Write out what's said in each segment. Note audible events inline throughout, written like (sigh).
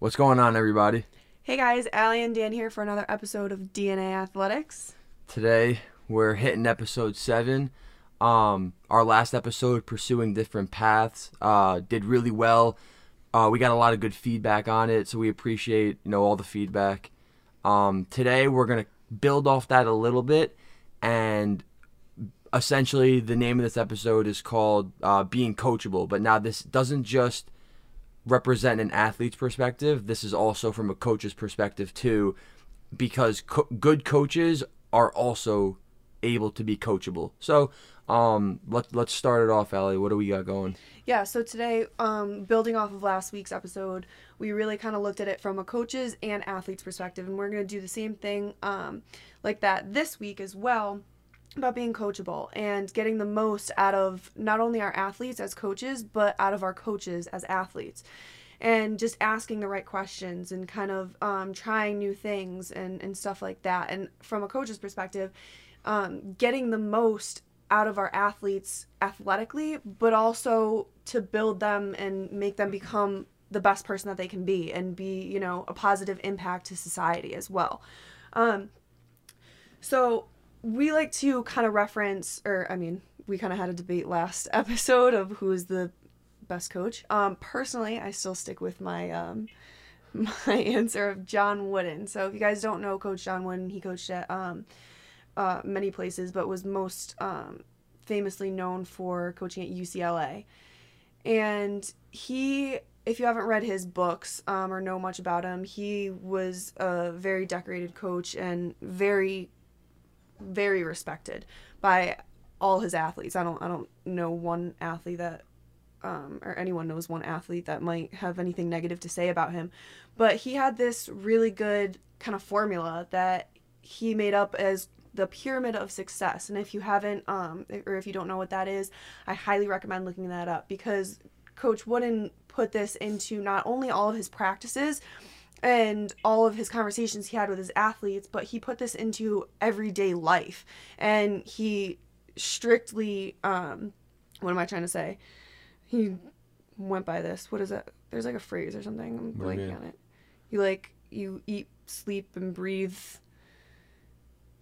What's going on, everybody? Hey guys, Allie and Dan here for another episode of DNA Athletics. Today we're hitting episode seven. Um, our last episode, pursuing different paths, uh, did really well. Uh, we got a lot of good feedback on it, so we appreciate you know all the feedback. Um, today we're gonna build off that a little bit, and essentially the name of this episode is called uh, "Being Coachable." But now this doesn't just represent an athlete's perspective. This is also from a coach's perspective too, because co- good coaches are also able to be coachable. So um, let let's start it off, Allie. What do we got going? Yeah, so today, um, building off of last week's episode, we really kind of looked at it from a coach's and athlete's perspective, and we're going to do the same thing um, like that this week as well about being coachable and getting the most out of not only our athletes as coaches, but out of our coaches as athletes. And just asking the right questions and kind of um, trying new things and, and stuff like that. And from a coach's perspective, um, getting the most out of our athletes athletically, but also to build them and make them become the best person that they can be and be, you know, a positive impact to society as well. Um, so we like to kind of reference, or I mean, we kind of had a debate last (laughs) episode of who is the best coach. Um, personally, I still stick with my um, (laughs) my answer of John Wooden. So if you guys don't know Coach John Wooden, he coached at um, uh, many places, but was most um, famously known for coaching at UCLA. And he, if you haven't read his books um, or know much about him, he was a very decorated coach and very, very respected by all his athletes. I don't, I don't know one athlete that, um, or anyone knows one athlete that might have anything negative to say about him, but he had this really good kind of formula that he made up as the pyramid of success and if you haven't um or if you don't know what that is i highly recommend looking that up because coach wooden put this into not only all of his practices and all of his conversations he had with his athletes but he put this into everyday life. And he strictly um what am i trying to say? He went by this. What is it? There's like a phrase or something. I'm blanking on it. You like you eat sleep and breathe.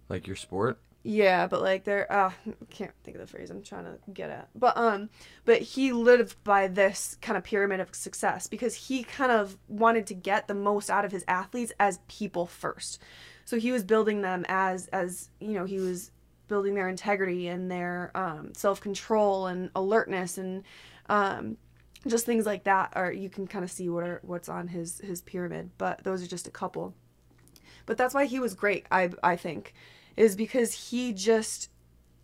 Like your sport? Yeah, but like there uh I can't think of the phrase I'm trying to get at. But um but he lived by this kind of pyramid of success because he kind of wanted to get the most out of his athletes as people first. So he was building them as as you know, he was building their integrity and their um self-control and alertness and um just things like that or you can kind of see what are what's on his his pyramid, but those are just a couple. But that's why he was great, I I think is because he just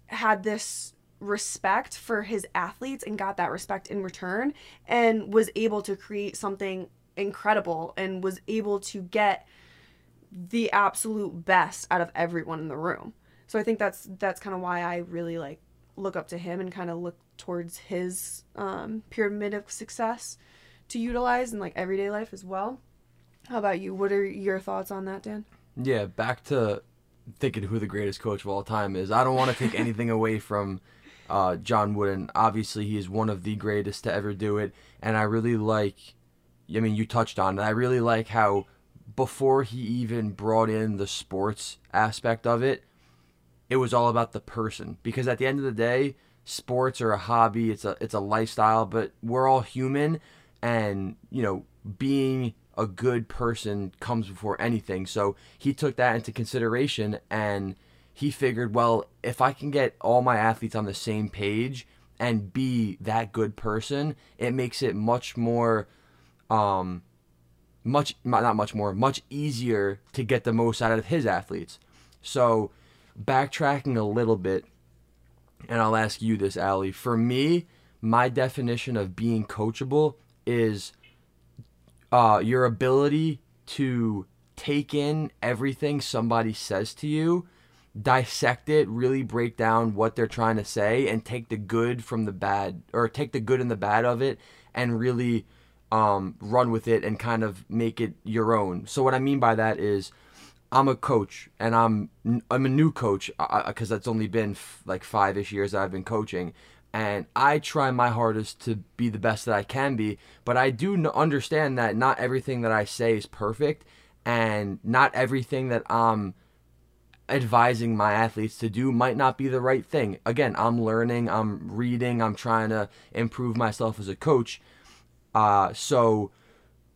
had this respect for his athletes and got that respect in return and was able to create something incredible and was able to get the absolute best out of everyone in the room. So I think that's that's kind of why I really like look up to him and kind of look towards his um, pyramid of success to utilize in like everyday life as well. How about you? What are your thoughts on that, Dan? Yeah, back to thinking who the greatest coach of all time is. I don't want to take (laughs) anything away from uh, John Wooden. Obviously, he is one of the greatest to ever do it, and I really like. I mean, you touched on it. I really like how before he even brought in the sports aspect of it, it was all about the person. Because at the end of the day, sports are a hobby. It's a it's a lifestyle, but we're all human, and you know, being a good person comes before anything. So he took that into consideration and he figured, well, if I can get all my athletes on the same page and be that good person, it makes it much more um much not much more, much easier to get the most out of his athletes. So backtracking a little bit, and I'll ask you this, Allie. For me, my definition of being coachable is uh, your ability to take in everything somebody says to you, dissect it, really break down what they're trying to say, and take the good from the bad, or take the good and the bad of it, and really um, run with it and kind of make it your own. So what I mean by that is, I'm a coach and I'm I'm a new coach because uh, that's only been f- like five ish years that I've been coaching, and I try my hardest to be the best that I can be. But I do understand that not everything that I say is perfect, and not everything that I'm advising my athletes to do might not be the right thing. Again, I'm learning, I'm reading, I'm trying to improve myself as a coach. Uh, so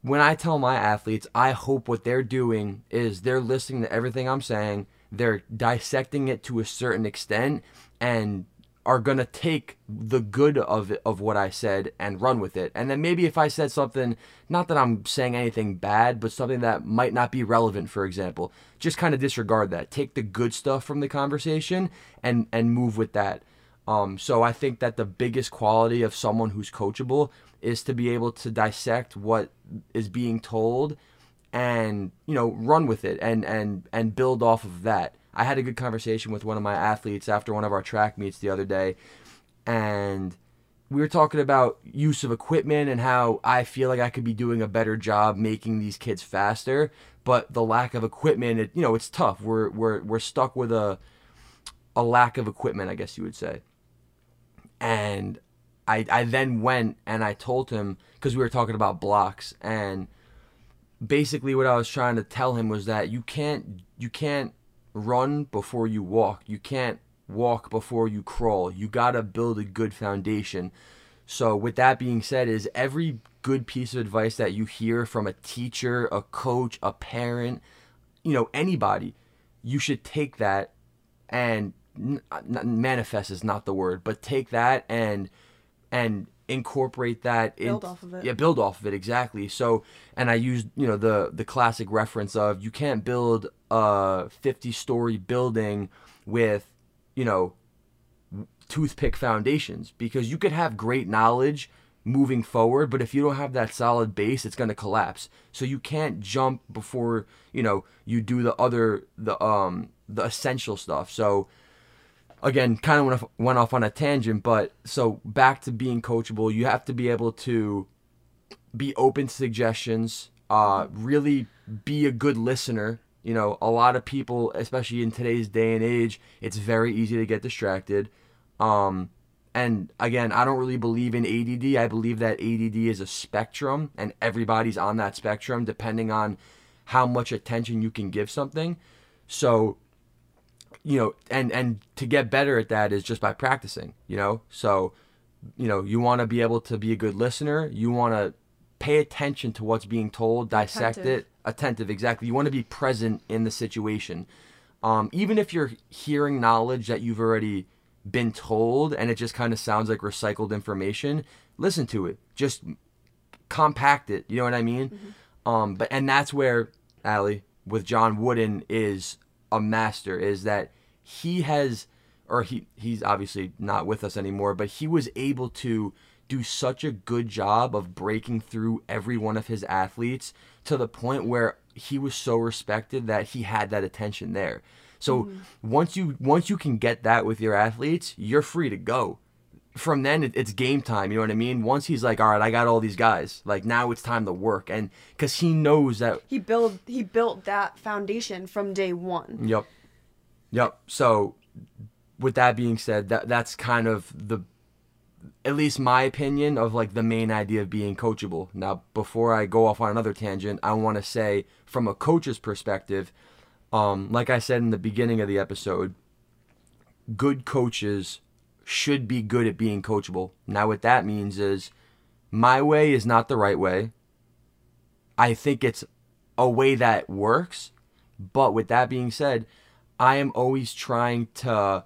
when I tell my athletes, I hope what they're doing is they're listening to everything I'm saying, they're dissecting it to a certain extent, and are gonna take the good of of what I said and run with it. And then maybe if I said something, not that I'm saying anything bad, but something that might not be relevant, for example, just kind of disregard that. Take the good stuff from the conversation and and move with that. Um, so I think that the biggest quality of someone who's coachable is to be able to dissect what is being told and you know run with it and and and build off of that I had a good conversation with one of my athletes after one of our track meets the other day, and we were talking about use of equipment and how I feel like I could be doing a better job making these kids faster, but the lack of equipment, it, you know, it's tough. We're we're we're stuck with a a lack of equipment, I guess you would say. And I I then went and I told him because we were talking about blocks and basically what I was trying to tell him was that you can't you can't run before you walk. You can't walk before you crawl. You got to build a good foundation. So with that being said is every good piece of advice that you hear from a teacher, a coach, a parent, you know, anybody, you should take that and manifest is not the word, but take that and and incorporate that build in, off of it. Yeah, build off of it exactly. So, and I used you know the the classic reference of you can't build a 50 story building with you know toothpick foundations because you could have great knowledge moving forward but if you don't have that solid base it's going to collapse so you can't jump before you know you do the other the um the essential stuff so again, kind of went off, went off on a tangent, but so back to being coachable, you have to be able to be open to suggestions, uh, really be a good listener. You know, a lot of people, especially in today's day and age, it's very easy to get distracted. Um, and again, I don't really believe in ADD. I believe that ADD is a spectrum, and everybody's on that spectrum depending on how much attention you can give something. So you know, and and to get better at that is just by practicing, you know. So, you know, you want to be able to be a good listener. You want to pay attention to what's being told, dissect attentive. it, attentive. Exactly. You want to be present in the situation, um, even if you're hearing knowledge that you've already been told and it just kind of sounds like recycled information. Listen to it. Just compact it. You know what I mean? Mm-hmm. Um, but and that's where Allie with John Wooden is a master is that he has or he he's obviously not with us anymore, but he was able to do such a good job of breaking through every one of his athletes to the point where he was so respected that he had that attention there. So mm-hmm. once you once you can get that with your athletes, you're free to go. From then it, it's game time. You know what I mean? Once he's like, all right, I got all these guys. Like now it's time to work, and because he knows that he built he built that foundation from day one. Yep. Yep. So, with that being said, that that's kind of the, at least my opinion of like the main idea of being coachable. Now, before I go off on another tangent, I want to say from a coach's perspective, um, like I said in the beginning of the episode, good coaches should be good at being coachable. Now, what that means is my way is not the right way. I think it's a way that works. But with that being said, I am always trying to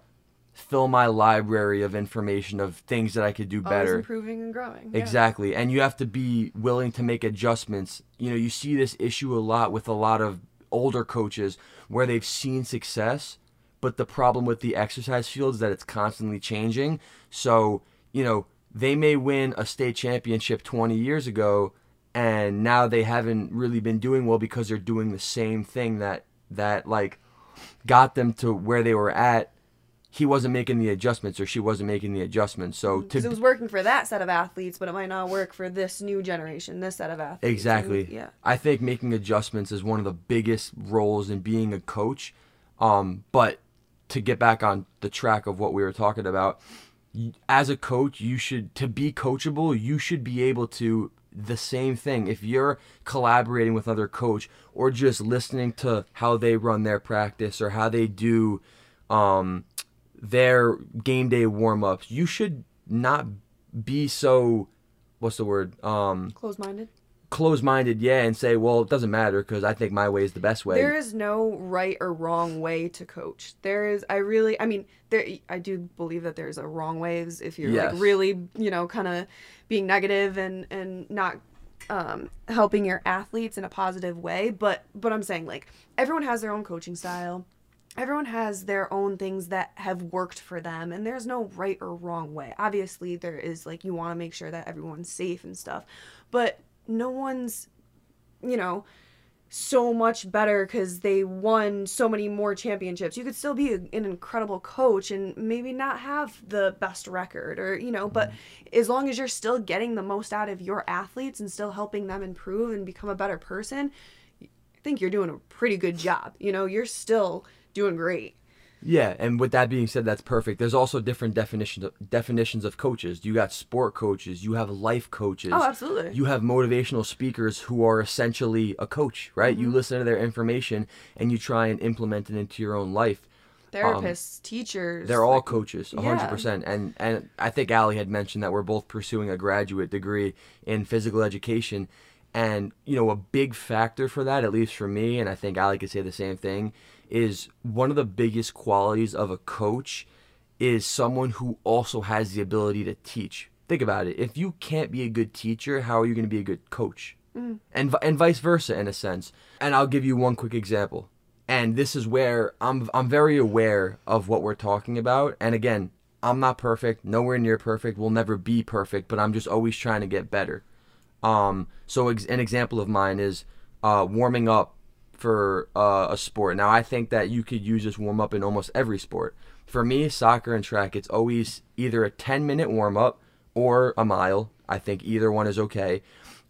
fill my library of information of things that I could do better. Always improving and growing. Yeah. Exactly. And you have to be willing to make adjustments. You know, you see this issue a lot with a lot of older coaches where they've seen success, but the problem with the exercise field is that it's constantly changing. So, you know, they may win a state championship 20 years ago and now they haven't really been doing well because they're doing the same thing that that like got them to where they were at, he wasn't making the adjustments or she wasn't making the adjustments. So to it was working for that set of athletes, but it might not work for this new generation, this set of athletes. Exactly. Yeah. I think making adjustments is one of the biggest roles in being a coach. Um, but to get back on the track of what we were talking about, as a coach, you should to be coachable, you should be able to the same thing. If you're collaborating with other coach or just listening to how they run their practice or how they do um, their game day warm ups, you should not be so what's the word um Close minded. Close minded yeah and say well it doesn't matter because i think my way is the best way There is no right or wrong way to coach. There is, I really, I mean, there, I do believe that there's a wrong way is if you're Yes. like really, you know, kind of being negative and and not um, helping your athletes in a positive way. But but I'm saying like everyone has their own coaching style. Everyone has their own things that have worked for them, and there's no right or wrong way. Obviously, there is like you want to make sure that everyone's safe and stuff, but no one's, you know, so much better because they won so many more championships. You could still be a, an incredible coach and maybe not have the best record or, you know, but mm-hmm. as long as you're still getting the most out of your athletes and still helping them improve and become a better person, I think you're doing a pretty good job. You know, you're still doing great. Yeah, and with that being said, that's perfect. There's also different definitions of, definitions of coaches. You got sport coaches, you have life coaches. Oh, absolutely. You have motivational speakers who are essentially a coach, right? You listen to their information and you try and implement it into your own life. Therapists, teachers. Um, They're all coaches, 100%. And and I think Allie had mentioned that we're both pursuing a graduate degree in physical education. And, you know, a big factor for that, at least for me, and I think Allie could say the same thing, is one of the biggest qualities of a coach is someone who also has the ability to teach. Think about it. If you can't be a good teacher, how are you going to be a good coach? And, and vice versa, in a sense. And I'll give you one quick example. And this is where I'm, I'm very aware of what we're talking about. And again, I'm not perfect, nowhere near perfect, We'll never be perfect, but I'm just always trying to get better. Um, so ex- an example of mine is uh, warming up for uh, a sport. Now I think that you could use this warm up in almost every sport. For me, soccer and track, it's always either a 10 minute warm up or a mile. I think either one is okay.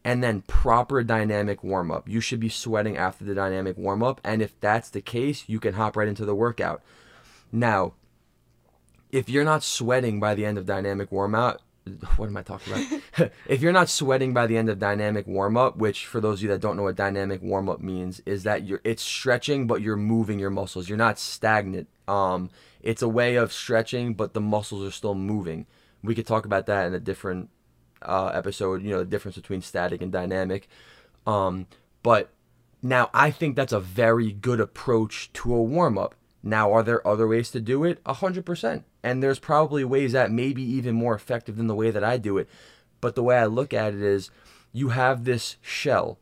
And then proper dynamic warm up. You should be sweating after the dynamic warm up. And if that's the case, you can hop right into the workout. Now, if you're not sweating by the end of dynamic warm out, (laughs) what am I talking about? (laughs) if you're not sweating by the end of dynamic warm up, which for those of you that don't know what dynamic warm up means, is that you're it's stretching but you're moving your muscles. You're not stagnant. Um, it's a way of stretching, but the muscles are still moving. We could talk about that in a different uh, episode. You know the difference between static and dynamic. Um, but now I think that's a very good approach to a warm up. Now, are there other ways to do it? A hundred percent. And there's probably ways that may be even more effective than the way that I do it. But the way I look at it is you have this shell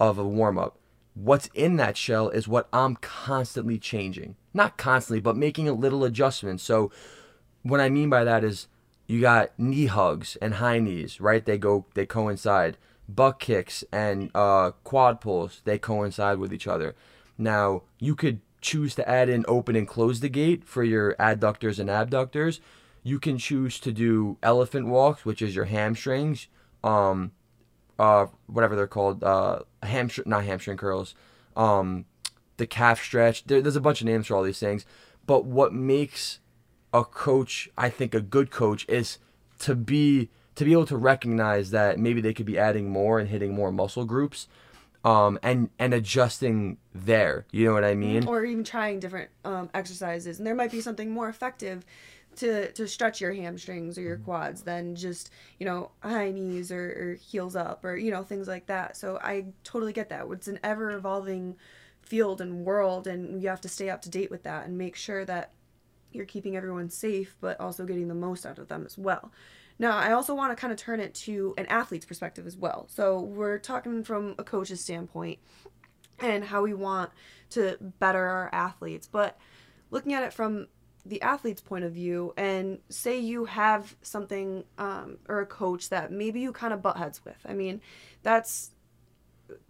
of a warm up. What's in that shell is what I'm constantly changing. Not constantly, but making a little adjustment. So what I mean by that is you got knee hugs and high knees, right? They go they coincide. Butt kicks and uh, quad pulls, they coincide with each other. Now, you could choose to add in open and close the gate for your adductors and abductors. You can choose to do elephant walks, which is your hamstrings, um, uh, whatever they're called, uh, hamstring, not hamstring curls, um, the calf stretch. There, there's a bunch of names for all these things. But what makes a coach, I think, a good coach is to be to be able to recognize that maybe they could be adding more and hitting more muscle groups, um, and and adjusting there. You know what I mean? or even trying different um, exercises and there might be something more effective to to stretch your hamstrings or your mm-hmm. quads than just you know high knees or, or heels up or you know things like that. So i totally get that. It's an ever evolving field and world and you have to stay up to date with that and make sure that you're keeping everyone safe but also getting the most out of them as well. Now i also want to kind of turn it to an athlete's perspective as well. So we're talking from a coach's standpoint and how we want to better our athletes. But looking at it from the athlete's point of view, and say you have something um, or a coach that maybe you kind of butt heads with. I mean, that's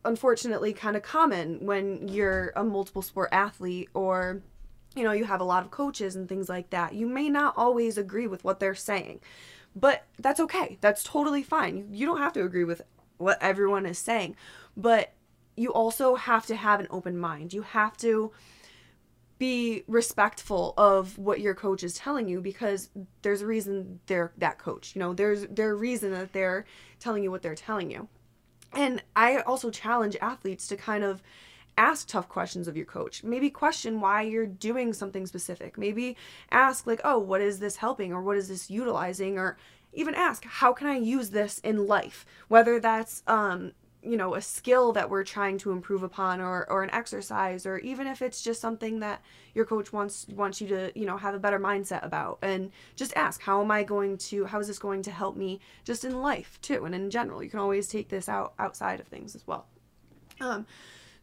unfortunately kind of common when you're a multiple sport athlete or you know you have a lot of coaches and things like that. You may not always agree with what they're saying but that's okay. That's totally fine. You, you don't have to agree with what everyone is saying but you also have to have an open mind. You have to be respectful of what your coach is telling you because there's a reason they're that coach. You know, there's a reason that they're telling you what they're telling you. And I also challenge athletes to kind of ask tough questions of your coach. Maybe question why you're doing something specific. Maybe ask like, "Oh, what is this helping or what is this utilizing?" or even ask, "How can I use this in life?" Whether that's um you know a skill that we're trying to improve upon or or an exercise or even if it's just something that your coach wants wants you to you know have a better mindset about. And just ask how am i going to how is this going to help me just in life too and in general? You can always take this out outside of things as well. Um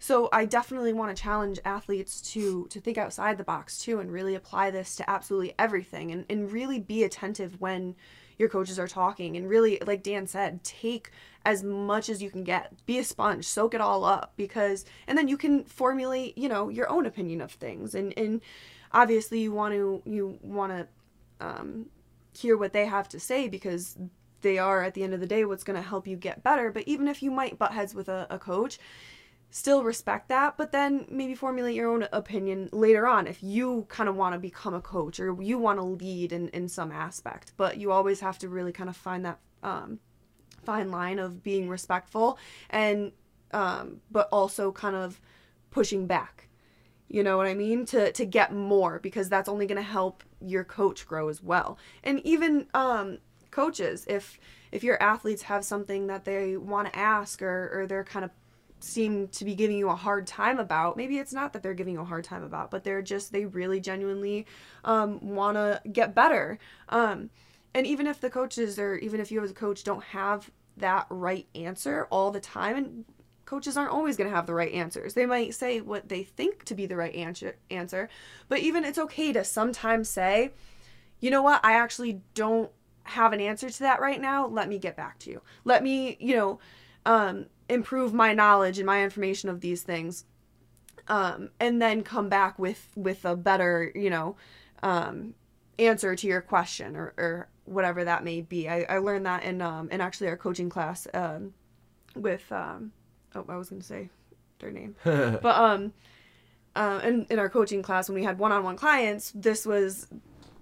so i definitely want to challenge athletes to to think outside the box too and really apply this to absolutely everything and, and really be attentive when your coaches are talking. And really like dan said take as much as you can get. Be a sponge. Soak it all up because and then you can formulate you know your own opinion of things. And and obviously you want to you want to um, hear what they have to say because they are at the end of the day what's going to help you get better. But even if you might butt heads with a, a coach still respect that, but then maybe formulate your own opinion later on if you kind of want to become a coach or you want to lead in, in some aspect. But you always have to really kind of find that um, fine line of being respectful and, um, but also kind of pushing back. You know what I mean? To to get more because that's only going to help your coach grow as well. And even um, coaches, if if your athletes have something that they want to ask or, or they're kind of seem to be giving you a hard time about maybe it's not that they're giving you a hard time about but they're just they really genuinely um, want to get better. Um, and even if the coaches or even if you as a coach don't have that right answer all the time and coaches aren't always going to have the right answers. They might say what they think to be the right answer answer but even it's okay to sometimes say you know what? I actually don't have an answer to that right now. Let me get back to you. Let me you know um, improve my knowledge and my information of these things um, and then come back with with a better you know um, answer to your question or, or whatever that may be. I, I learned that in um, in actually our coaching class um, with um, oh I was gonna say their name. (laughs) But um uh, in, in our coaching class when we had one-on-one clients this was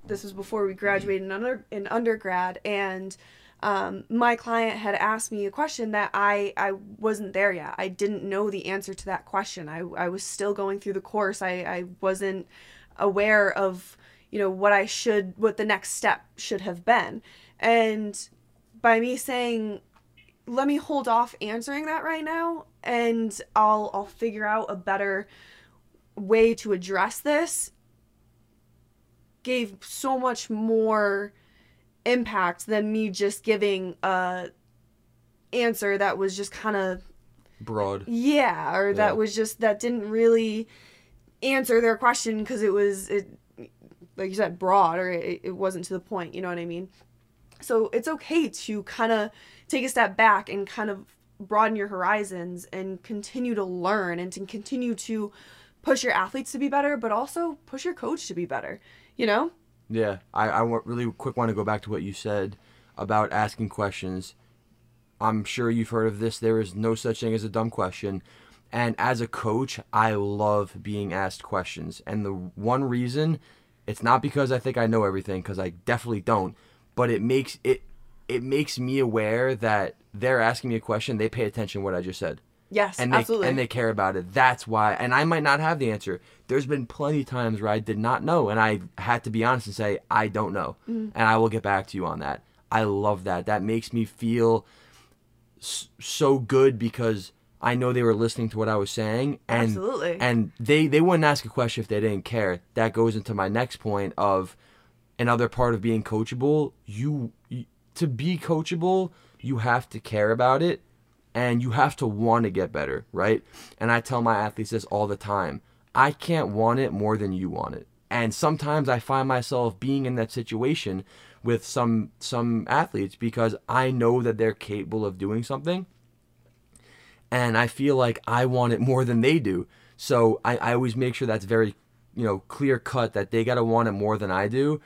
this was before we graduated in, under, in undergrad and um, my client had asked me a question that I, I wasn't there yet. I didn't know the answer to that question. I, I was still going through the course. I, I wasn't aware of, you know, what I should, what the next step should have been. And by me saying, let me hold off answering that right now and I'll, I'll figure out a better way to address this gave so much more impact than me just giving a answer that was just kind of broad. Yeah, or that was just that didn't really answer their question because it was it like you said broad or it, it wasn't to the point, you know what I mean? So it's okay to kind of take a step back and kind of broaden your horizons and continue to learn and to continue to push your athletes to be better, but also push your coach to be better, you know? Yeah, I, I really quick want to go back to what you said about asking questions. I'm sure you've heard of this. There is no such thing as a dumb question. And as a coach, I love being asked questions. And the one reason, it's not because I think I know everything, because I definitely don't, but it makes it it makes me aware that they're asking me a question, they pay attention to what I just said. Yes, and they, absolutely. And they care about it. That's why. And I might not have the answer. There's been plenty of times where I did not know, and I had to be honest and say I don't know, mm-hmm. and I will get back to you on that. I love that. That makes me feel so good because I know they were listening to what I was saying, and absolutely. And they they wouldn't ask a question if they didn't care. That goes into my next point of another part of being coachable. You, you to be coachable, you have to care about it and you have to want to get better, right? And I tell my athletes this all the time. I can't want it more than you want it. And sometimes I find myself being in that situation with some some athletes because I know that they're capable of doing something. And I feel like I want it more than they do. So I, I always make sure that's very, you know, clear cut that they gotta want it more than I do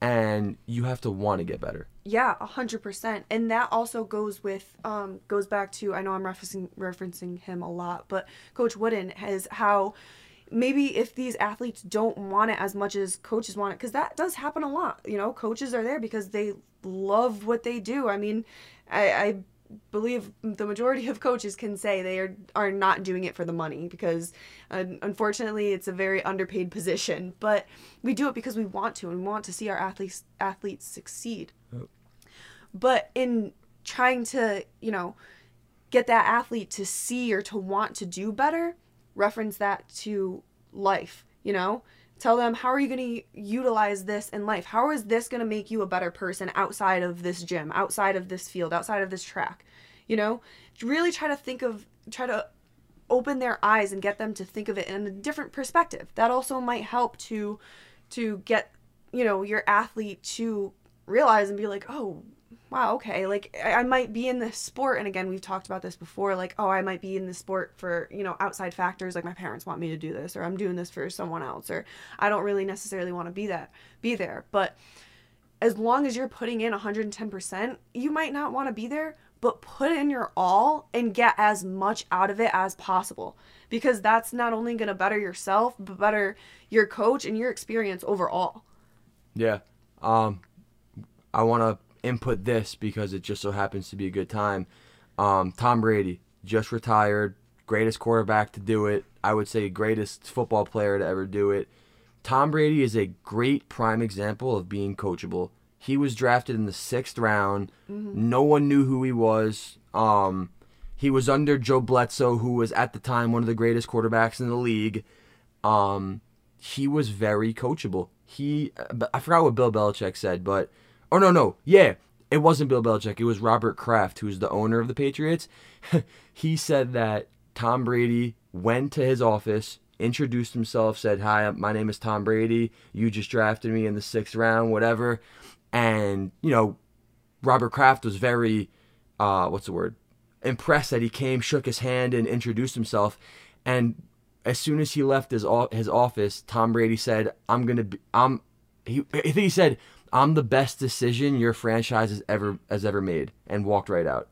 and you have to want to get better. Yeah, a hundred percent, and that also goes with um goes back to I know I'm referencing referencing him a lot, but Coach Wooden has how maybe if these athletes don't want it as much as coaches want it because that does happen a lot you know coaches are there because they love what they do. I mean i, I believe the majority of coaches can say they are, are not doing it for the money because uh, unfortunately it's a very underpaid (laughs) position. But we do it because we want to and we want to see our athletes athletes succeed but in trying to you know get that athlete to see or to want to do better reference that to life, you know? Tell them how are you going to utilize this in life? How is this going to make you a better person outside of this gym, outside of this field, outside of this track? You know, really try to think of try to open their eyes and get them to think of it in a different perspective. That also might help to to get, you know, your athlete to realize and be like, "Oh, wow, okay, like I might be in this sport, and again, we've talked about this before, like, oh, I might be in this sport for, you know, outside factors, like my parents want me to do this, or I'm doing this for someone else, or I don't really necessarily want to be that, be there. But as long as you're putting in 110%, you might not want to be there, but put in your all and get as much out of it as possible because that's not only going to better yourself, but better your coach and your experience overall. Yeah. Um, I want to input this because it just so happens to be a good time. Um, Tom Brady just retired, greatest quarterback to do it. I would say greatest football player to ever do it. Tom Brady is a great prime example of being coachable. He was drafted in the sixth round. Mm-hmm. No one knew who he was. Um, he was under Joe Bledsoe, who was at the time one of the greatest quarterbacks in the league. Um, he was very coachable. He, I forgot what Bill Belichick said, but Oh no, no, yeah, it wasn't Bill Belichick. It was Robert Kraft, who's the owner of the Patriots. (laughs) he said that Tom Brady went to his office, introduced himself, said, "Hi, my name is Tom Brady. You just drafted me in the sixth round, whatever." And you know, Robert Kraft was very, uh, what's the word? Impressed that he came, shook his hand, and introduced himself. And as soon as he left his his office, Tom Brady said, "I'm gonna be, I'm." He, I think he said, I'm the best decision your franchise has ever has ever made and walked right out.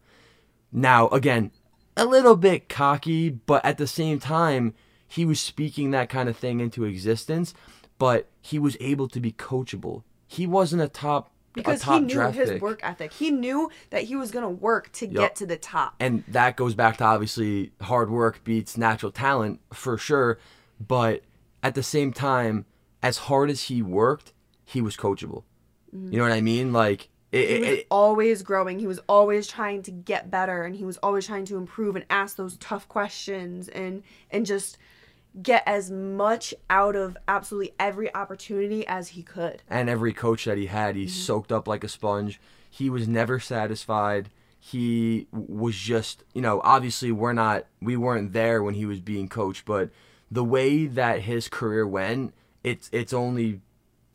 Now, again, a little bit cocky, but at the same time, he was speaking that kind of thing into existence, but he was able to be coachable. He wasn't a top because a top he knew his pick. work ethic. He knew that he was going to work to yep. get to the top. And that goes back to obviously hard work beats natural talent for sure, but at the same time, as hard as he worked, he was coachable. Mm-hmm. You know what I mean? Like it, he was it, always growing. He was always trying to get better, and he was always trying to improve and ask those tough questions and and just get as much out of absolutely every opportunity as he could. And every coach that he had, he mm-hmm. soaked up like a sponge. He was never satisfied. He was just, you know, obviously we're not, we weren't there when he was being coached, but the way that his career went, it's it's only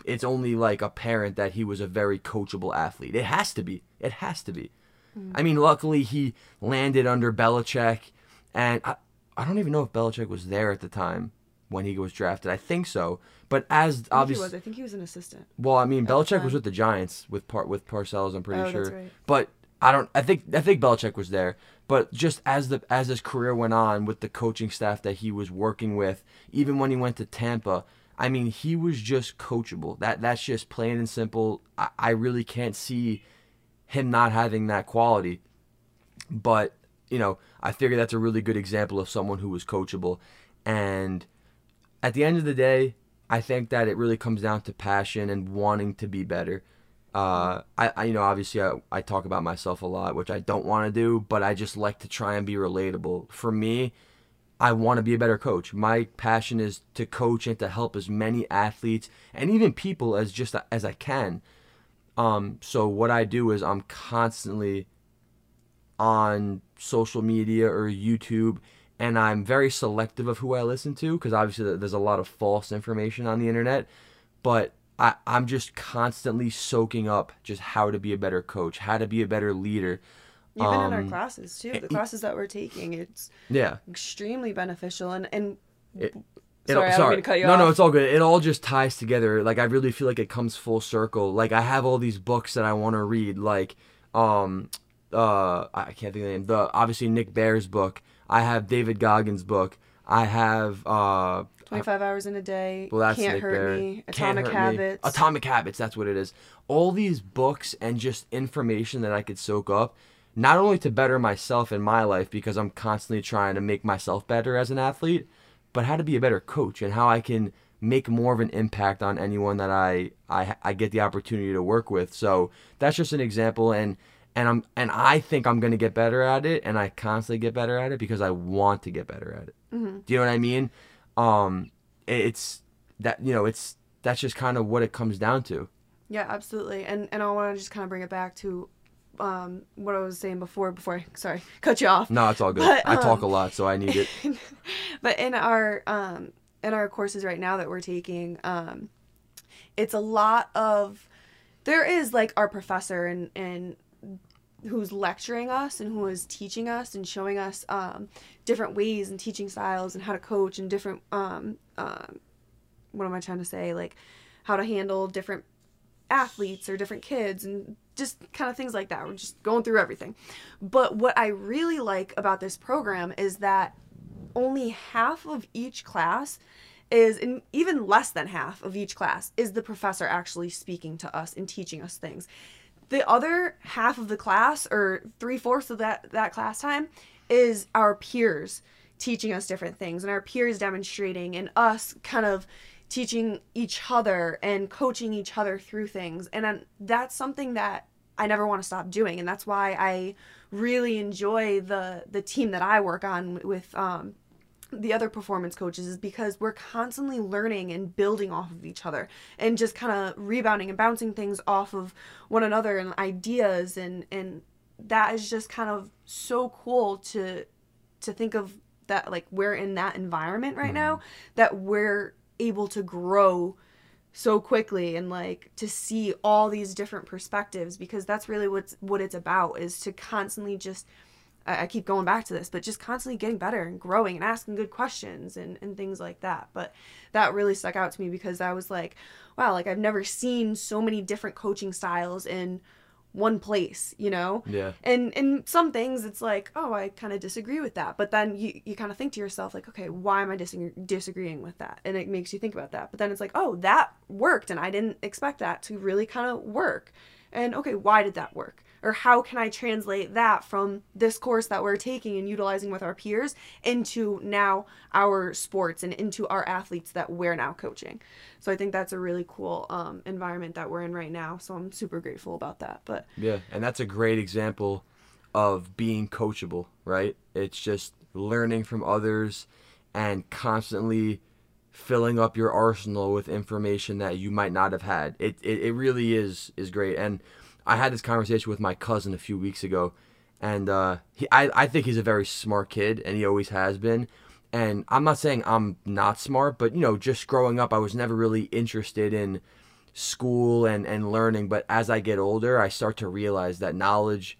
it's only like apparent that he was a very coachable athlete. It has to be. It has to be. Mm. I mean, luckily he landed under Belichick, and I, I don't even know if Belichick was there at the time when he was drafted. I think so. But as obviously, I think he was an assistant. Well, I mean, Belichick was with the Giants with part with Parcells. I'm pretty oh, sure. Right. But I don't. I think I think Belichick was there. But just as the as his career went on with the coaching staff that he was working with, even when he went to Tampa, I mean, he was just coachable. That that's just plain and simple. I, I really can't see him not having that quality. But you know, I figure that's a really good example of someone who was coachable. And at the end of the day, I think that it really comes down to passion and wanting to be better. Uh, I, I, you know, obviously I, I talk about myself a lot, which I don't want to do, but I just like to try and be relatable. For me, I want to be a better coach. My passion is to coach and to help as many athletes and even people as just as I can. Um, so what I do is I'm constantly on social media or YouTube and I'm very selective of who I listen to because obviously there's a lot of false information on the internet, but I, I'm just constantly soaking up just how to be a better coach, how to be a better leader, even um, in our um, classes too the classes that we're taking it's yeah extremely beneficial and and it, sorry, sorry. I cut you no, off. no, it's all good. It all just ties together. Like I really feel like it comes full circle. Like I have all these books that I want to read. Like, um, uh, I can't think of the name. The obviously Nick Bare's book. I have David Goggins' book. I have uh 25 hours in a day. well that's Can't Nick hurt me. Atomic Hurt Me. Habits. Atomic Habits, that's what it is. All these books and just information that I could soak up, not only to better myself in my life because I'm constantly trying to make myself better as an athlete, but how to be a better coach and how I can make more of an impact on anyone that I I, I get the opportunity to work with. So that's just an example and and I'm and I think I'm gonna get better at it and I constantly get better at it because I want to get better at it. Mm-hmm. Do you know what I mean? Um, it's that you know it's that's just kind of what it comes down to. Yeah, absolutely. And and I want to just kind of bring it back to um, what I was saying before. Before I sorry (laughs) cut you off. No, it's all good. But, I talk um, a lot, so I need it. (laughs) but in our um, in our courses right now that we're taking, um, it's a lot of there is like our professor and and who's lecturing us and who is teaching us and showing us um, different ways and teaching styles and how to coach and different um, um, what am I trying to say like how to handle different athletes or different kids and just kind of things like that. We're just going through everything. But what I really like about this program is that only half of each class is and even less than half of each class is the professor actually speaking to us and teaching us things the other half of the class or three-fourths of that that class time is our peers teaching us different things and our peers demonstrating and us kind of teaching each other and coaching each other through things and um, that's something that I never want to stop doing and that's why I really enjoy the the team that I work on with um the other performance coaches is because we're constantly learning and building off of each other and just kind of rebounding and bouncing things off of one another and ideas and and that is just kind of so cool to to think of that like we're in that environment right now that we're able to grow so quickly and like to see all these different perspectives because that's really what's what it's about is to constantly just I, keep going back to this, but just constantly getting better and growing and asking good questions and, and things like that. But that really stuck out to me because I was like, wow, like I've never seen so many different coaching styles in one place, you know? Yeah. And and some things it's like, oh, I kind of disagree with that. But then you, you kind of think to yourself, like, okay, why am I dis- disagreeing with that? And it makes you think about that. But then it's like, oh, that worked and I didn't expect that to really kind of work. And okay, why did that work? Or how can I translate that from this course that we're taking and utilizing with our peers into now our sports and into our athletes that we're now coaching? So I think that's a really cool um, environment that we're in right now. So I'm super grateful about that. But Yeah, and that's a great example of being coachable, right? It's just learning from others and constantly filling up your arsenal with information that you might not have had. It it, it really is is great. And I had this conversation with my cousin a few weeks ago, and uh, he I, I think he's a very smart kid, and he always has been. And I'm not saying I'm not smart, but you know, just growing up, I was never really interested in school and and learning. But as I get older, I start to realize that knowledge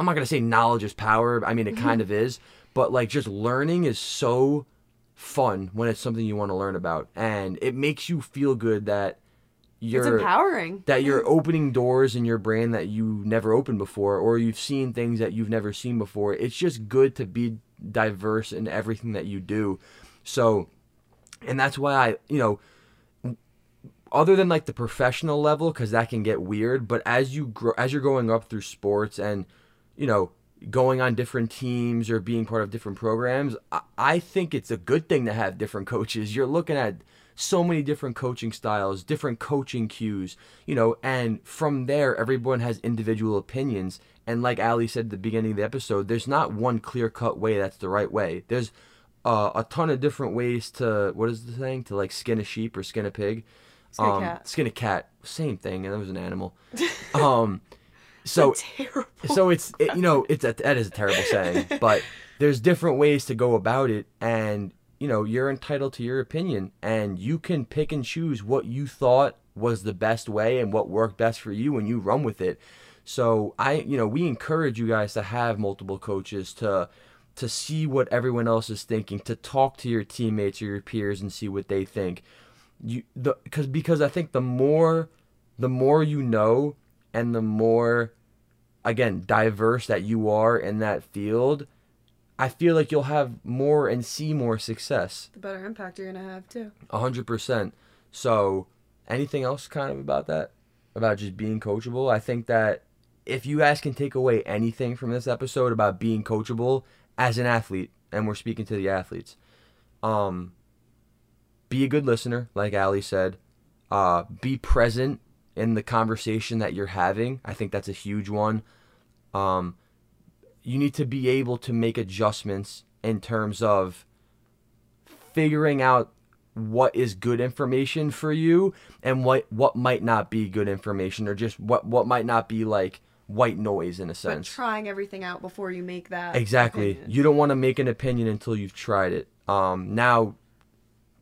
I'm not gonna say knowledge is power. I mean, it kind of is, but like just learning is so fun when it's something you want to learn about, and it makes you feel good that it's you're empowering. that you're mm. opening doors in your brain that you never opened before, or you've seen things that you've never seen before. It's just good to be diverse in everything that you do. So, and that's why I, you know, other than like the professional level because that can get weird but as you grow as you're going up through sports and you know going on different teams or being part of different programs I, I think it's a good thing to have different coaches you're looking at so many different coaching styles different coaching cues you know and from there everyone has individual opinions and like Allie said at the beginning of the episode there's not one clear cut way that's the right way there's uh, a ton of different ways to what is the thing? to like skin a sheep or skin a pig Skin a um, cat. Skin a cat. Same thing, and that was an animal. (laughs) Um, so terrible. so it's it, you know it's a, that is a terrible saying, (laughs) but there's different ways to go about it, and you know you're entitled to your opinion, and you can pick and choose what you thought was the best way and what worked best for you, and you run with it. So I you know we encourage you guys to have multiple coaches to to see what everyone else is thinking, to talk to your teammates or your peers and see what they think you the because because I think the more the more you know and the more again diverse that you are in that field I feel like you'll have more and see more success. The better impact you're gonna have too. A hundred percent. So, anything else kind of about that? About just being coachable? I think that if you guys can take away anything from this episode about being coachable as an athlete, and we're speaking to the athletes, um, be a good listener, like Allie said. Uh, be present in the conversation that you're having. I think that's a huge one. Um, you need to be able to make adjustments in terms of figuring out what is good information for you and what what might not be good information or just what what might not be like white noise in a sense. But trying everything out before you make that. Exactly. opinion. You don't want to make an opinion until you've tried it. Um, now,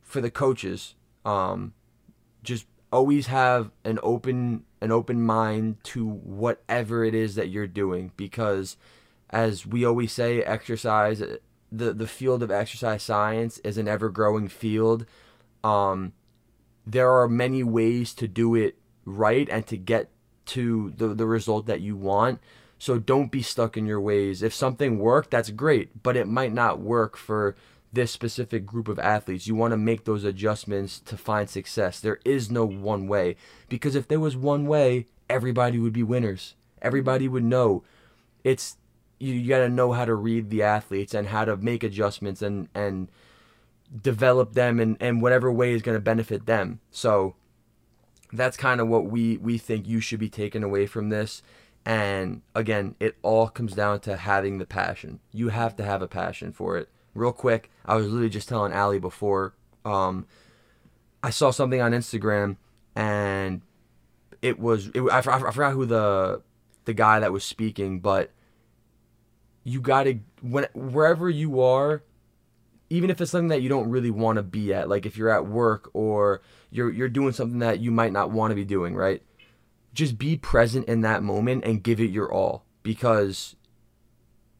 for the coaches, um, just always have an open an open mind to whatever it is that you're doing because, as we always say, exercise the the field of exercise science is an ever growing field. Um, there are many ways to do it right and to get to the, the result that you want. So don't be stuck in your ways. If something worked, that's great, but it might not work for this specific group of athletes. You want to make those adjustments to find success. There is no one way because if there was one way, everybody would be winners. Everybody would know. It's you, you got to know how to read the athletes and how to make adjustments and and develop them in, in whatever way is going to benefit them. So that's kind of what we we think you should be taking away from this. And again it all comes down to having the passion. You have to have a passion for it. Real quick i was literally just telling Allie before um i saw something on instagram and it was it, I, I forgot who the the guy that was speaking but you gotta when wherever you are even if it's something that you don't really want to be at like if you're at work or you're you're doing something that you might not want to be doing right just be present in that moment and give it your all because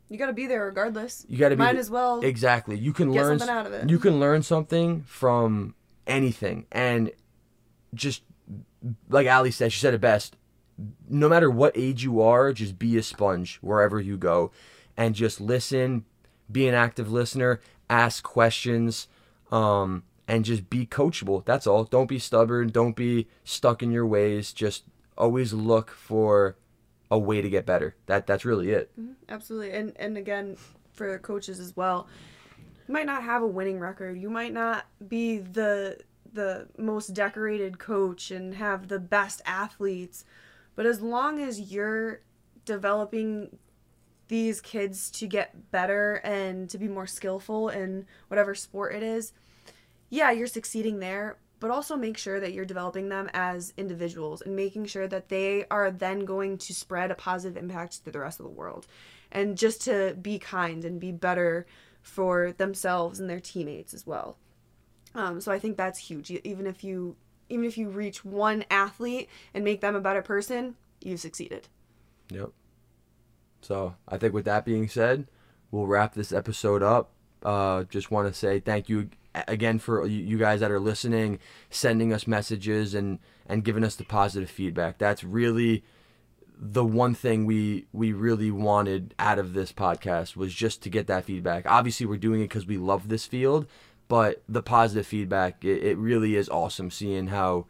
You got to be there regardless. you got to be Might as well exactly you can learn something out of it. you can learn something from anything and just like Allie said she said it best no matter what age you are just be a sponge wherever you go and just listen be an active listener ask questions um, and just be coachable that's all don't be stubborn don't be stuck in your ways just always look for a way to get better that that's really it Absolutely. And and again, for coaches as well, you might not have a winning record. You might not be the the most decorated coach and have the best athletes. But as long as you're developing these kids to get better and to be more skillful in whatever sport it is, yeah, you're succeeding there, but also make sure that you're developing them as individuals and making sure that they are then going to spread a positive impact to the rest of the world. And just to be kind and be better for themselves and their teammates as well. Um, so I think that's huge. Even if you even if you reach one athlete and make them a better person, you've succeeded. Yep. So I think with that being said, we'll wrap this episode up. Uh, just want to say thank you again for you guys that are listening, sending us messages and and giving us the positive feedback. That's really the one thing we we really wanted out of this podcast was just to get that feedback. Obviously, we're doing it because we love this field, but the positive feedback it, it really is awesome seeing how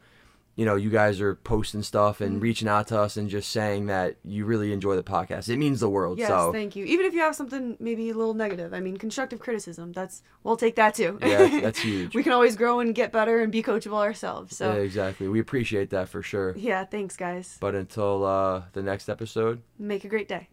you know you guys are posting stuff and reaching out to us and just saying that you really enjoy the podcast. It means the world. Yes, so thank you. Even if you have something maybe a little negative, I mean, constructive criticism. That's we'll take that too. Yeah, that's (laughs) huge. we can always grow and get better and be coachable ourselves. yeah, So exactly. We appreciate that for sure. yeah, thanks guys. But until uh, the next episode, Make a great day.